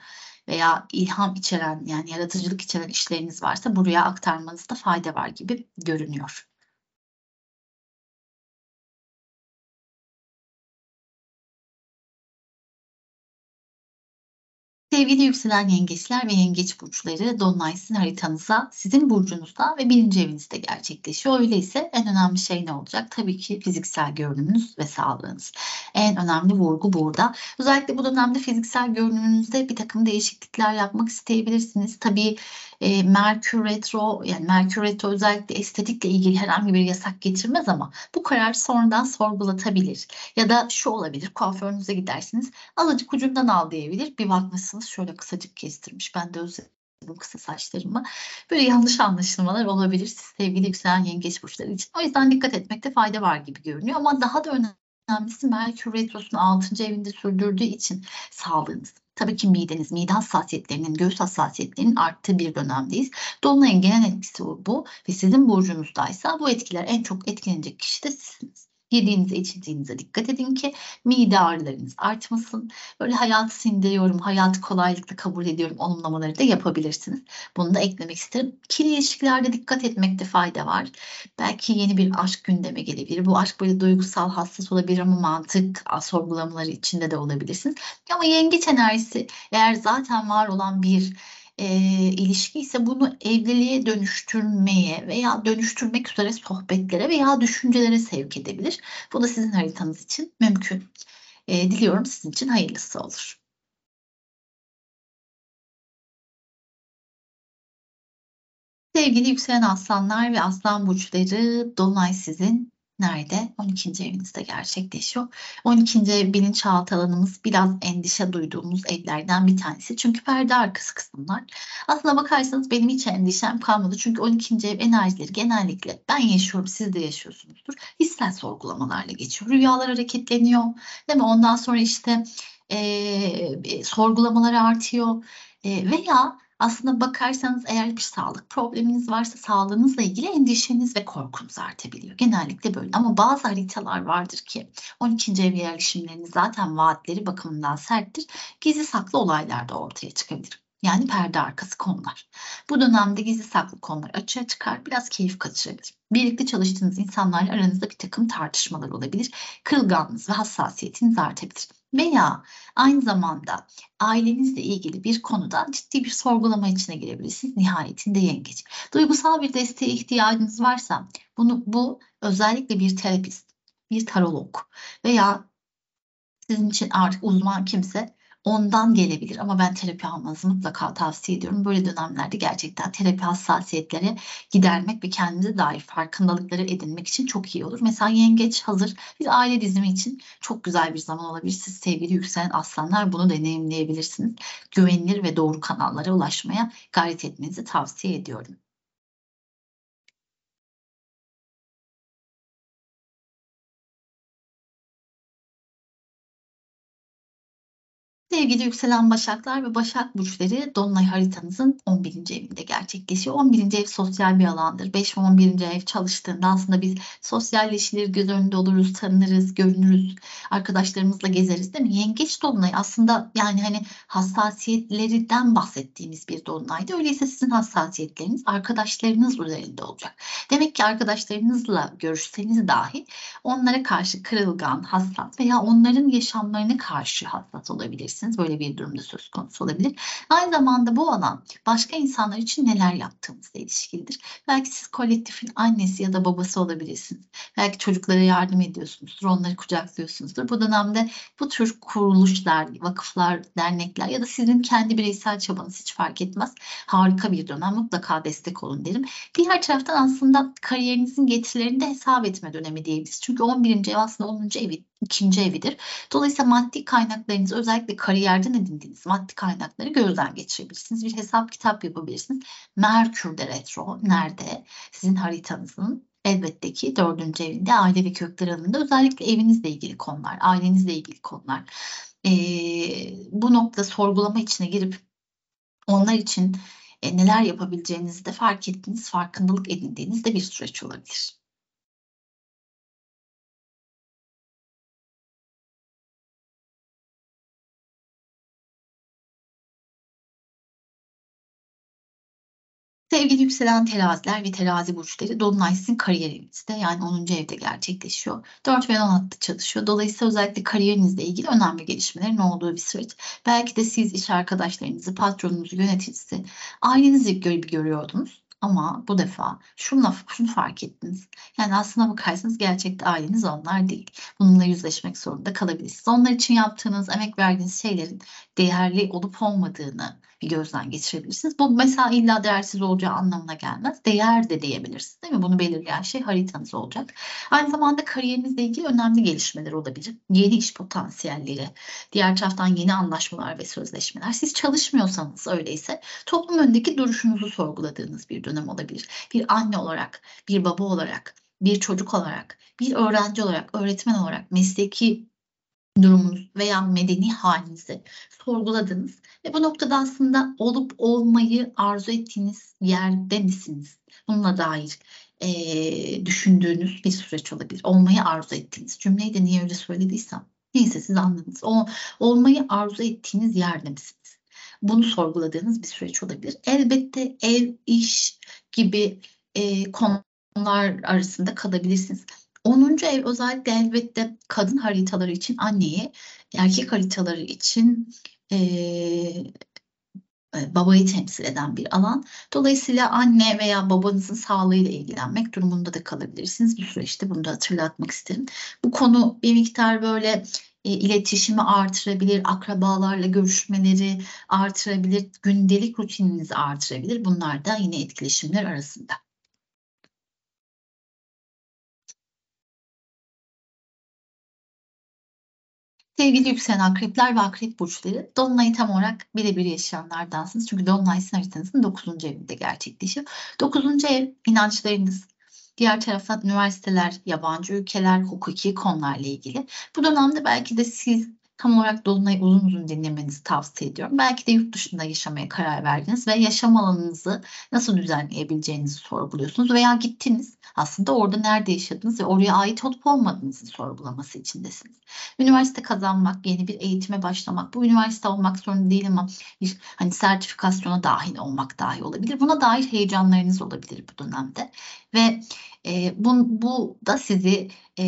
veya ilham içeren yani yaratıcılık içeren işleriniz varsa buraya aktarmanızda fayda var gibi görünüyor. Sevgili yükselen yengeçler ve yengeç burçları Dolunay sizin haritanıza sizin burcunuzda ve birinci evinizde gerçekleşiyor. Öyleyse en önemli şey ne olacak? Tabii ki fiziksel görünümünüz ve sağlığınız. En önemli vurgu burada. Özellikle bu dönemde fiziksel görünümünüzde bir takım değişiklikler yapmak isteyebilirsiniz. Tabii e, Merkür Retro yani Merkür Retro özellikle estetikle ilgili herhangi bir yasak getirmez ama bu karar sonradan sorgulatabilir. Ya da şu olabilir kuaförünüze gidersiniz azıcık ucundan al diyebilir. Bir bakmışsınız şöyle kısacık kestirmiş. Ben de özledim kısa saçlarımı. Böyle yanlış anlaşılmalar olabilir sevgili yükselen yengeç burçları için. O yüzden dikkat etmekte fayda var gibi görünüyor ama daha da önemli önemlisi Merkür Retrosu'nu 6. evinde sürdürdüğü için sağlığınız. Tabii ki mideniz, mide hassasiyetlerinin, göğüs hassasiyetlerinin arttığı bir dönemdeyiz. Dolunayın genel etkisi bu ve sizin burcunuzdaysa bu etkiler en çok etkilenecek kişi de sizsiniz. Yediğinize içtiğinize dikkat edin ki mide ağrılarınız artmasın. Böyle hayatı sindiriyorum, hayatı kolaylıkla kabul ediyorum olumlamaları da yapabilirsiniz. Bunu da eklemek isterim. İkili ilişkilerde dikkat etmekte fayda var. Belki yeni bir aşk gündeme gelebilir. Bu aşk böyle duygusal, hassas olabilir ama mantık sorgulamaları içinde de olabilirsiniz. Ama yengeç enerjisi eğer zaten var olan bir e, ilişki ise bunu evliliğe dönüştürmeye veya dönüştürmek üzere sohbetlere veya düşüncelere sevk edebilir. Bu da sizin haritanız için mümkün. E, diliyorum sizin için hayırlısı olur. Sevgili yükselen aslanlar ve aslan burçları Dolunay sizin Nerede? 12. evinizde gerçekleşiyor. 12. ev bilinçaltı alanımız biraz endişe duyduğumuz evlerden bir tanesi. Çünkü perde arkası kısımlar. Aslına bakarsanız benim hiç endişem kalmadı. Çünkü 12. ev enerjileri genellikle ben yaşıyorum siz de yaşıyorsunuzdur. Hissel sorgulamalarla geçiyor. Rüyalar hareketleniyor. Değil mi? Ondan sonra işte e, sorgulamalar artıyor. E, veya aslında bakarsanız eğer bir sağlık probleminiz varsa sağlığınızla ilgili endişeniz ve korkunuz artabiliyor. Genellikle böyle ama bazı haritalar vardır ki 12. ev yerleşimlerinin zaten vaatleri bakımından serttir. Gizli saklı olaylar da ortaya çıkabilir. Yani perde arkası konular. Bu dönemde gizli saklı konular açığa çıkar, biraz keyif kaçırabilir. Birlikte çalıştığınız insanlarla aranızda bir takım tartışmalar olabilir. Kırılganlığınız ve hassasiyetiniz artabilir. Veya aynı zamanda ailenizle ilgili bir konuda ciddi bir sorgulama içine girebilirsiniz. Nihayetinde yengeç. Duygusal bir desteğe ihtiyacınız varsa bunu bu özellikle bir terapist, bir tarolog veya sizin için artık uzman kimse ondan gelebilir ama ben terapi almanızı mutlaka tavsiye ediyorum. Böyle dönemlerde gerçekten terapi hassasiyetleri gidermek ve kendinize dair farkındalıkları edinmek için çok iyi olur. Mesela yengeç hazır bir aile dizimi için çok güzel bir zaman olabilir. Siz sevgili yükselen aslanlar bunu deneyimleyebilirsiniz. Güvenilir ve doğru kanallara ulaşmaya gayret etmenizi tavsiye ediyorum. Sevgili yükselen başaklar ve başak burçları Dolunay haritanızın 11. evinde gerçekleşiyor. 11. ev sosyal bir alandır. 5 ve 11. ev çalıştığında aslında biz sosyalleşilir, göz önünde oluruz, tanınırız, görünürüz, arkadaşlarımızla gezeriz değil mi? Yengeç Dolunay aslında yani hani hassasiyetlerinden bahsettiğimiz bir Dolunaydı. Öyleyse sizin hassasiyetleriniz arkadaşlarınız üzerinde olacak. Demek ki arkadaşlarınızla görüşseniz dahi onlara karşı kırılgan, hassas veya onların yaşamlarına karşı hassas olabilirsiniz olabilirsiniz. Böyle bir durumda söz konusu olabilir. Aynı zamanda bu alan başka insanlar için neler yaptığımızla ilişkilidir. Belki siz kolektifin annesi ya da babası olabilirsiniz. Belki çocuklara yardım ediyorsunuzdur, onları kucaklıyorsunuzdur. Bu dönemde bu tür kuruluşlar, vakıflar, dernekler ya da sizin kendi bireysel çabanız hiç fark etmez. Harika bir dönem. Mutlaka destek olun derim. Diğer taraftan aslında kariyerinizin getirilerini de hesap etme dönemi diyebiliriz. Çünkü 11. ev aslında 10. evi ikinci evidir. Dolayısıyla maddi kaynaklarınızı özellikle kariyerden edindiğiniz maddi kaynakları gözden geçirebilirsiniz. Bir hesap kitap yapabilirsiniz. Merkür'de retro nerede? Sizin haritanızın elbette ki dördüncü evinde aile ve kökler alanında özellikle evinizle ilgili konular, ailenizle ilgili konular. Ee, bu nokta sorgulama içine girip onlar için e, neler yapabileceğinizi de fark ettiğiniz, farkındalık edindiğiniz de bir süreç olabilir. Sevgili yükselen teraziler ve terazi burçları Dolunay sizin kariyer yani 10. evde gerçekleşiyor. 4 ve 10 hattı çalışıyor. Dolayısıyla özellikle kariyerinizle ilgili önemli gelişmelerin olduğu bir süreç. Belki de siz iş arkadaşlarınızı, patronunuzu, yöneticisi, ailenizi gör görüyordunuz. Ama bu defa şunu, şunu fark ettiniz. Yani aslına bakarsanız gerçekte aileniz onlar değil. Bununla yüzleşmek zorunda kalabilirsiniz. Onlar için yaptığınız, emek verdiğiniz şeylerin değerli olup olmadığını bir gözden geçirebilirsiniz. Bu mesela illa değersiz olacağı anlamına gelmez. Değer de diyebilirsiniz değil mi? Bunu belirleyen şey haritanız olacak. Aynı zamanda kariyerinizle ilgili önemli gelişmeler olabilir. Yeni iş potansiyelleri, diğer taraftan yeni anlaşmalar ve sözleşmeler. Siz çalışmıyorsanız öyleyse toplum önündeki duruşunuzu sorguladığınız bir dönem olabilir. Bir anne olarak, bir baba olarak bir çocuk olarak, bir öğrenci olarak, öğretmen olarak mesleki durumunuz veya medeni halinizi sorguladınız ve bu noktada aslında olup olmayı arzu ettiğiniz yerde misiniz? Bununla dair e, düşündüğünüz bir süreç olabilir. Olmayı arzu ettiğiniz. Cümleyi de niye öyle söylediysem. Neyse siz anladınız. O, olmayı arzu ettiğiniz yerde misiniz? Bunu sorguladığınız bir süreç olabilir. Elbette ev, iş gibi e, konular arasında kalabilirsiniz. 10. ev özellikle elbette kadın haritaları için anneyi, erkek haritaları için e, babayı temsil eden bir alan. Dolayısıyla anne veya babanızın sağlığıyla ilgilenmek durumunda da kalabilirsiniz bu süreçte. Bunu da hatırlatmak isterim. Bu konu bir miktar böyle e, iletişimi artırabilir, akrabalarla görüşmeleri artırabilir, gündelik rutininizi artırabilir. Bunlar da yine etkileşimler arasında. Sevgili yükselen akrepler ve akrep burçları Dolunay'ı tam olarak birebir yaşayanlardansınız. Çünkü Dolunay sizin haritanızın 9. evinde gerçekleşiyor. 9. ev inançlarınız, diğer taraftan üniversiteler, yabancı ülkeler, hukuki konularla ilgili. Bu dönemde belki de siz tam olarak Dolunay'ı uzun uzun dinlemenizi tavsiye ediyorum. Belki de yurt dışında yaşamaya karar verdiniz ve yaşam alanınızı nasıl düzenleyebileceğinizi sorguluyorsunuz veya gittiniz aslında orada nerede yaşadınız ve oraya ait olup olmadığınızı sorgulaması içindesiniz. Üniversite kazanmak, yeni bir eğitime başlamak, bu üniversite olmak zorunda değil ama bir hani sertifikasyona dahil olmak dahi olabilir. Buna dair heyecanlarınız olabilir bu dönemde ve e, bu, bu da sizi e,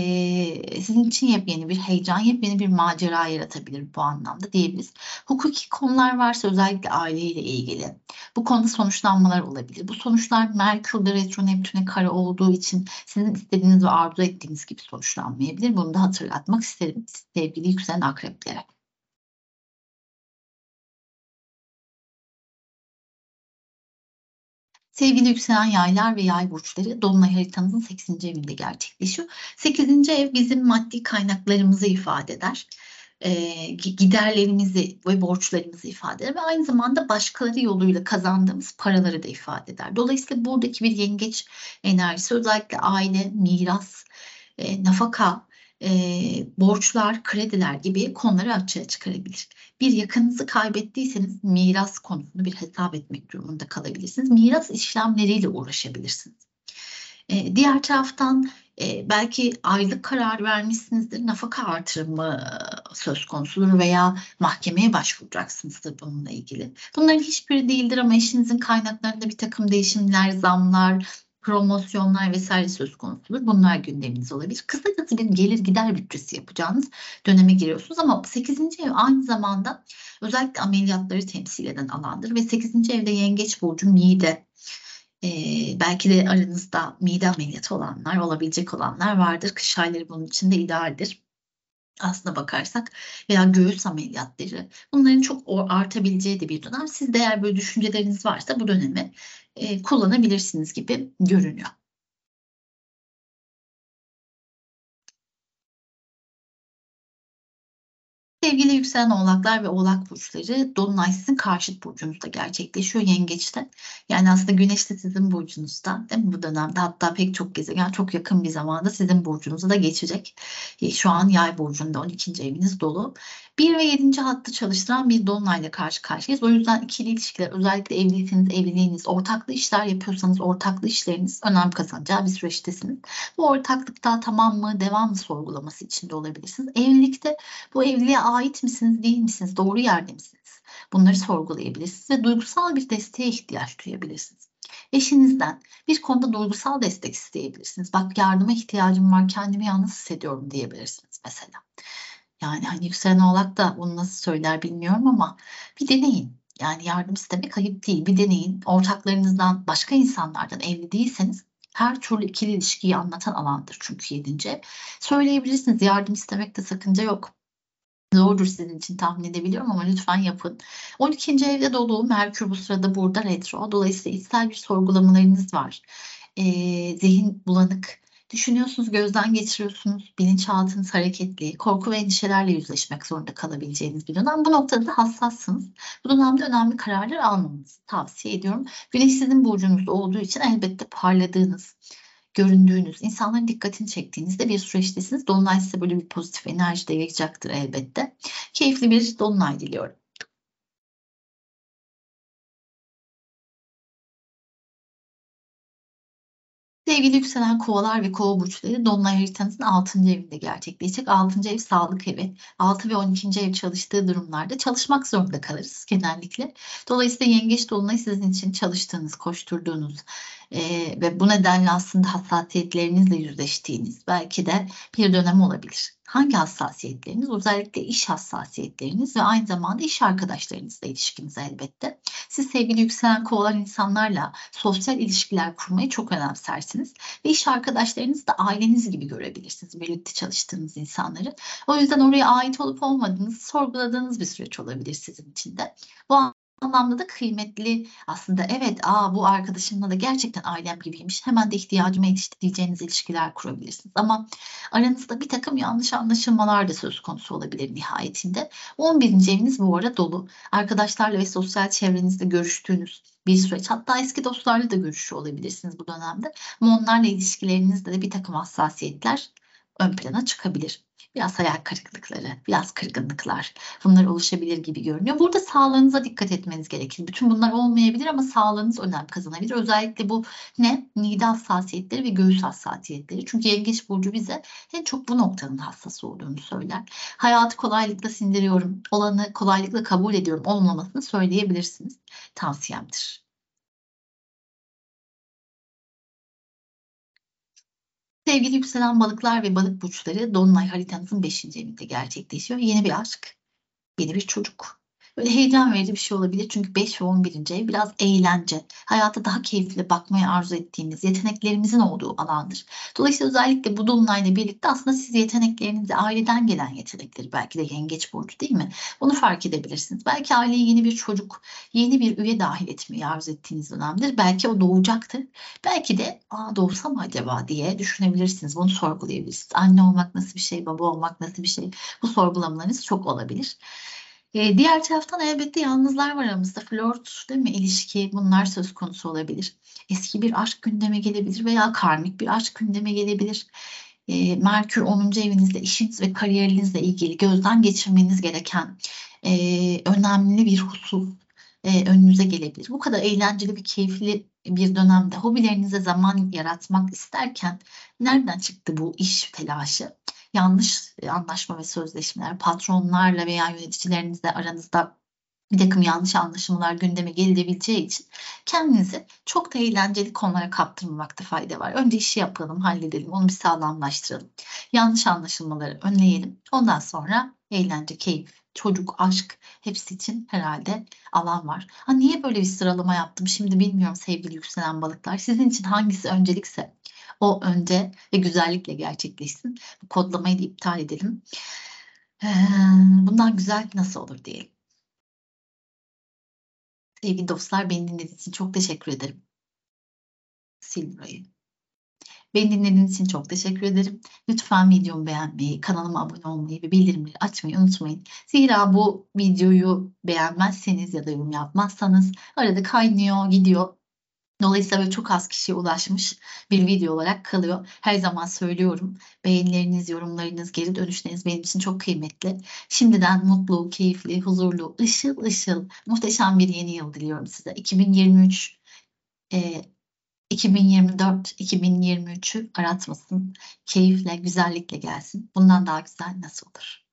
sizin için yepyeni bir heyecan, yepyeni bir macera yaratabilir bu anlamda diyebiliriz. Hukuki konular varsa özellikle aileyle ilgili bu konuda sonuçlanmalar olabilir. Bu sonuçlar Merkür'de retro Neptün'e kare olduğu için sizin istediğiniz ve arzu ettiğiniz gibi sonuçlanmayabilir. Bunu da hatırlatmak isterim sevgili yükselen akreplere. Sevgili yükselen yaylar ve yay burçları Dolunay haritanızın 8. evinde gerçekleşiyor. 8. ev bizim maddi kaynaklarımızı ifade eder. E, giderlerimizi ve borçlarımızı ifade eder ve aynı zamanda başkaları yoluyla kazandığımız paraları da ifade eder. Dolayısıyla buradaki bir yengeç enerjisi özellikle aile, miras, e, nafaka e, borçlar, krediler gibi konuları açığa çıkarabilir. Bir yakınınızı kaybettiyseniz miras konusunu bir hesap etmek durumunda kalabilirsiniz. Miras işlemleriyle uğraşabilirsiniz. E, diğer taraftan e, belki aylık karar vermişsinizdir, nafaka artırımı söz konusudur veya mahkemeye başvuracaksınızdır bununla ilgili. Bunların hiçbiri değildir ama eşinizin kaynaklarında bir takım değişimler, zamlar, promosyonlar vesaire söz konusudur. Bunlar gündeminiz olabilir. Kısacası bir gelir gider bütçesi yapacağınız döneme giriyorsunuz ama 8. ev aynı zamanda özellikle ameliyatları temsil eden alandır ve 8. evde yengeç burcu mide, ee, belki de aranızda mide ameliyatı olanlar, olabilecek olanlar vardır. Kış ayları bunun için de idealdir aslına bakarsak veya göğüs ameliyatları bunların çok artabileceği de bir dönem. Siz de eğer böyle düşünceleriniz varsa bu dönemi e, kullanabilirsiniz gibi görünüyor. Sevgili yükselen oğlaklar ve oğlak burçları Dolunay sizin karşıt burcunuzda gerçekleşiyor yengeçte. Yani aslında güneş de sizin burcunuzda değil mi bu dönemde hatta pek çok gezegen çok yakın bir zamanda sizin burcunuza da geçecek. E, şu an yay burcunda 12. eviniz dolu. 1 ve 7. hattı çalıştıran bir dolunayla karşı karşıyayız. O yüzden ikili ilişkiler özellikle evliyseniz evliliğiniz, ortaklı işler yapıyorsanız ortaklı işleriniz önem kazanacağı bir süreçtesiniz. Bu ortaklıkta tamam mı devam mı sorgulaması içinde olabilirsiniz. Evlilikte bu evliliğe ait misiniz değil misiniz doğru yerde misiniz? Bunları sorgulayabilirsiniz ve duygusal bir desteğe ihtiyaç duyabilirsiniz. Eşinizden bir konuda duygusal destek isteyebilirsiniz. Bak yardıma ihtiyacım var kendimi yalnız hissediyorum diyebilirsiniz mesela. Yani hani yükselen oğlak da bunu nasıl söyler bilmiyorum ama bir deneyin. Yani yardım istemek ayıp değil. Bir deneyin. Ortaklarınızdan, başka insanlardan evli değilseniz her türlü ikili ilişkiyi anlatan alandır çünkü yedinci. Söyleyebilirsiniz. Yardım istemekte sakınca yok. Zordur sizin için tahmin edebiliyorum ama lütfen yapın. 12. evde dolu Merkür bu sırada burada retro. Dolayısıyla içsel bir sorgulamalarınız var. Ee, zihin bulanık, Düşünüyorsunuz, gözden geçiriyorsunuz, bilinçaltınız hareketli, korku ve endişelerle yüzleşmek zorunda kalabileceğiniz bir dönem. Bu noktada da hassassınız. Bu dönemde önemli kararlar almanızı tavsiye ediyorum. Güneş sizin burcunuzda olduğu için elbette parladığınız, göründüğünüz, insanların dikkatini çektiğinizde bir süreçtesiniz. Dolunay size böyle bir pozitif enerji de yayacaktır elbette. Keyifli bir dolunay diliyorum. Sevgili yükselen kovalar ve kova burçları Dolunay haritanızın 6. evinde gerçekleşecek. 6. ev sağlık evi. 6 ve 12. ev çalıştığı durumlarda çalışmak zorunda kalırız genellikle. Dolayısıyla yengeç dolunay sizin için çalıştığınız, koşturduğunuz, e, ve bu nedenle aslında hassasiyetlerinizle yüzleştiğiniz belki de bir dönem olabilir. Hangi hassasiyetleriniz? Özellikle iş hassasiyetleriniz ve aynı zamanda iş arkadaşlarınızla ilişkiniz elbette. Siz sevgili yükselen kovalar insanlarla sosyal ilişkiler kurmayı çok önemsersiniz. Ve iş arkadaşlarınızı da aileniz gibi görebilirsiniz. Birlikte çalıştığınız insanları. O yüzden oraya ait olup olmadığınızı sorguladığınız bir süreç olabilir sizin için de. Bu anlamda da kıymetli. Aslında evet aa bu arkadaşımla da gerçekten ailem gibiymiş hemen de ihtiyacıma yetiştireceğiniz ilişkiler kurabilirsiniz. Ama aranızda bir takım yanlış anlaşılmalar da söz konusu olabilir nihayetinde. 11. eviniz bu arada dolu. Arkadaşlarla ve sosyal çevrenizde görüştüğünüz bir süreç hatta eski dostlarla da görüşüyor olabilirsiniz bu dönemde. Ama onlarla ilişkilerinizde de bir takım hassasiyetler ön plana çıkabilir biraz hayal kırıklıkları, biraz kırgınlıklar bunlar oluşabilir gibi görünüyor. Burada sağlığınıza dikkat etmeniz gerekir. Bütün bunlar olmayabilir ama sağlığınız önem kazanabilir. Özellikle bu ne? Mide hassasiyetleri ve göğüs hassasiyetleri. Çünkü yengeç burcu bize en çok bu noktanın hassas olduğunu söyler. Hayatı kolaylıkla sindiriyorum, olanı kolaylıkla kabul ediyorum olmamasını söyleyebilirsiniz. Tavsiyemdir. Sevgili yükselen balıklar ve balık burçları Dolunay haritanızın 5. evinde gerçekleşiyor. Yeni bir aşk, yeni bir çocuk, Böyle heyecan verici bir şey olabilir. Çünkü 5 ve 11. ev biraz eğlence, hayata daha keyifli bakmayı arzu ettiğimiz, yeteneklerimizin olduğu alandır. Dolayısıyla özellikle bu dolunayla birlikte aslında siz yeteneklerinizi, aileden gelen yetenekleri belki de yengeç burcu değil mi? Bunu fark edebilirsiniz. Belki aileye yeni bir çocuk, yeni bir üye dahil etmeyi arzu ettiğiniz dönemdir. Belki o doğacaktır. Belki de Aa, doğsa mı acaba diye düşünebilirsiniz. Bunu sorgulayabilirsiniz. Anne olmak nasıl bir şey, baba olmak nasıl bir şey? Bu sorgulamalarınız çok olabilir. E, diğer taraftan elbette yalnızlar var aramızda. Flört değil mi? İlişki bunlar söz konusu olabilir. Eski bir aşk gündeme gelebilir veya karmik bir aşk gündeme gelebilir. E, Merkür 10. evinizde işiniz ve kariyerinizle ilgili gözden geçirmeniz gereken e, önemli bir husus e, önünüze gelebilir. Bu kadar eğlenceli bir keyifli bir dönemde hobilerinize zaman yaratmak isterken nereden çıktı bu iş telaşı? Yanlış anlaşma ve sözleşmeler, patronlarla veya yöneticilerinizle aranızda bir takım yanlış anlaşılmalar gündeme gelebileceği için kendinizi çok da eğlenceli konulara kaptırmamakta fayda var. Önce işi yapalım, halledelim, onu bir sağlamlaştıralım. Yanlış anlaşılmaları önleyelim. Ondan sonra eğlence, keyif, çocuk, aşk hepsi için herhalde alan var. Ha, niye böyle bir sıralama yaptım şimdi bilmiyorum sevgili yükselen balıklar. Sizin için hangisi öncelikse o önce ve güzellikle gerçekleşsin. Bu kodlamayı da iptal edelim. Bundan güzel nasıl olur diyelim. Sevgili dostlar beni dinlediğiniz için çok teşekkür ederim. Sil. Beni dinlediğiniz için çok teşekkür ederim. Lütfen videomu beğenmeyi, kanalıma abone olmayı ve bildirimleri açmayı unutmayın. Zira bu videoyu beğenmezseniz ya da yorum yapmazsanız arada kaynıyor, gidiyor. Dolayısıyla böyle çok az kişiye ulaşmış bir video olarak kalıyor. Her zaman söylüyorum. Beğenileriniz, yorumlarınız, geri dönüşleriniz benim için çok kıymetli. Şimdiden mutlu, keyifli, huzurlu, ışıl ışıl, muhteşem bir yeni yıl diliyorum size. 2023 e, 2024-2023'ü aratmasın. Keyifle, güzellikle gelsin. Bundan daha güzel nasıl olur?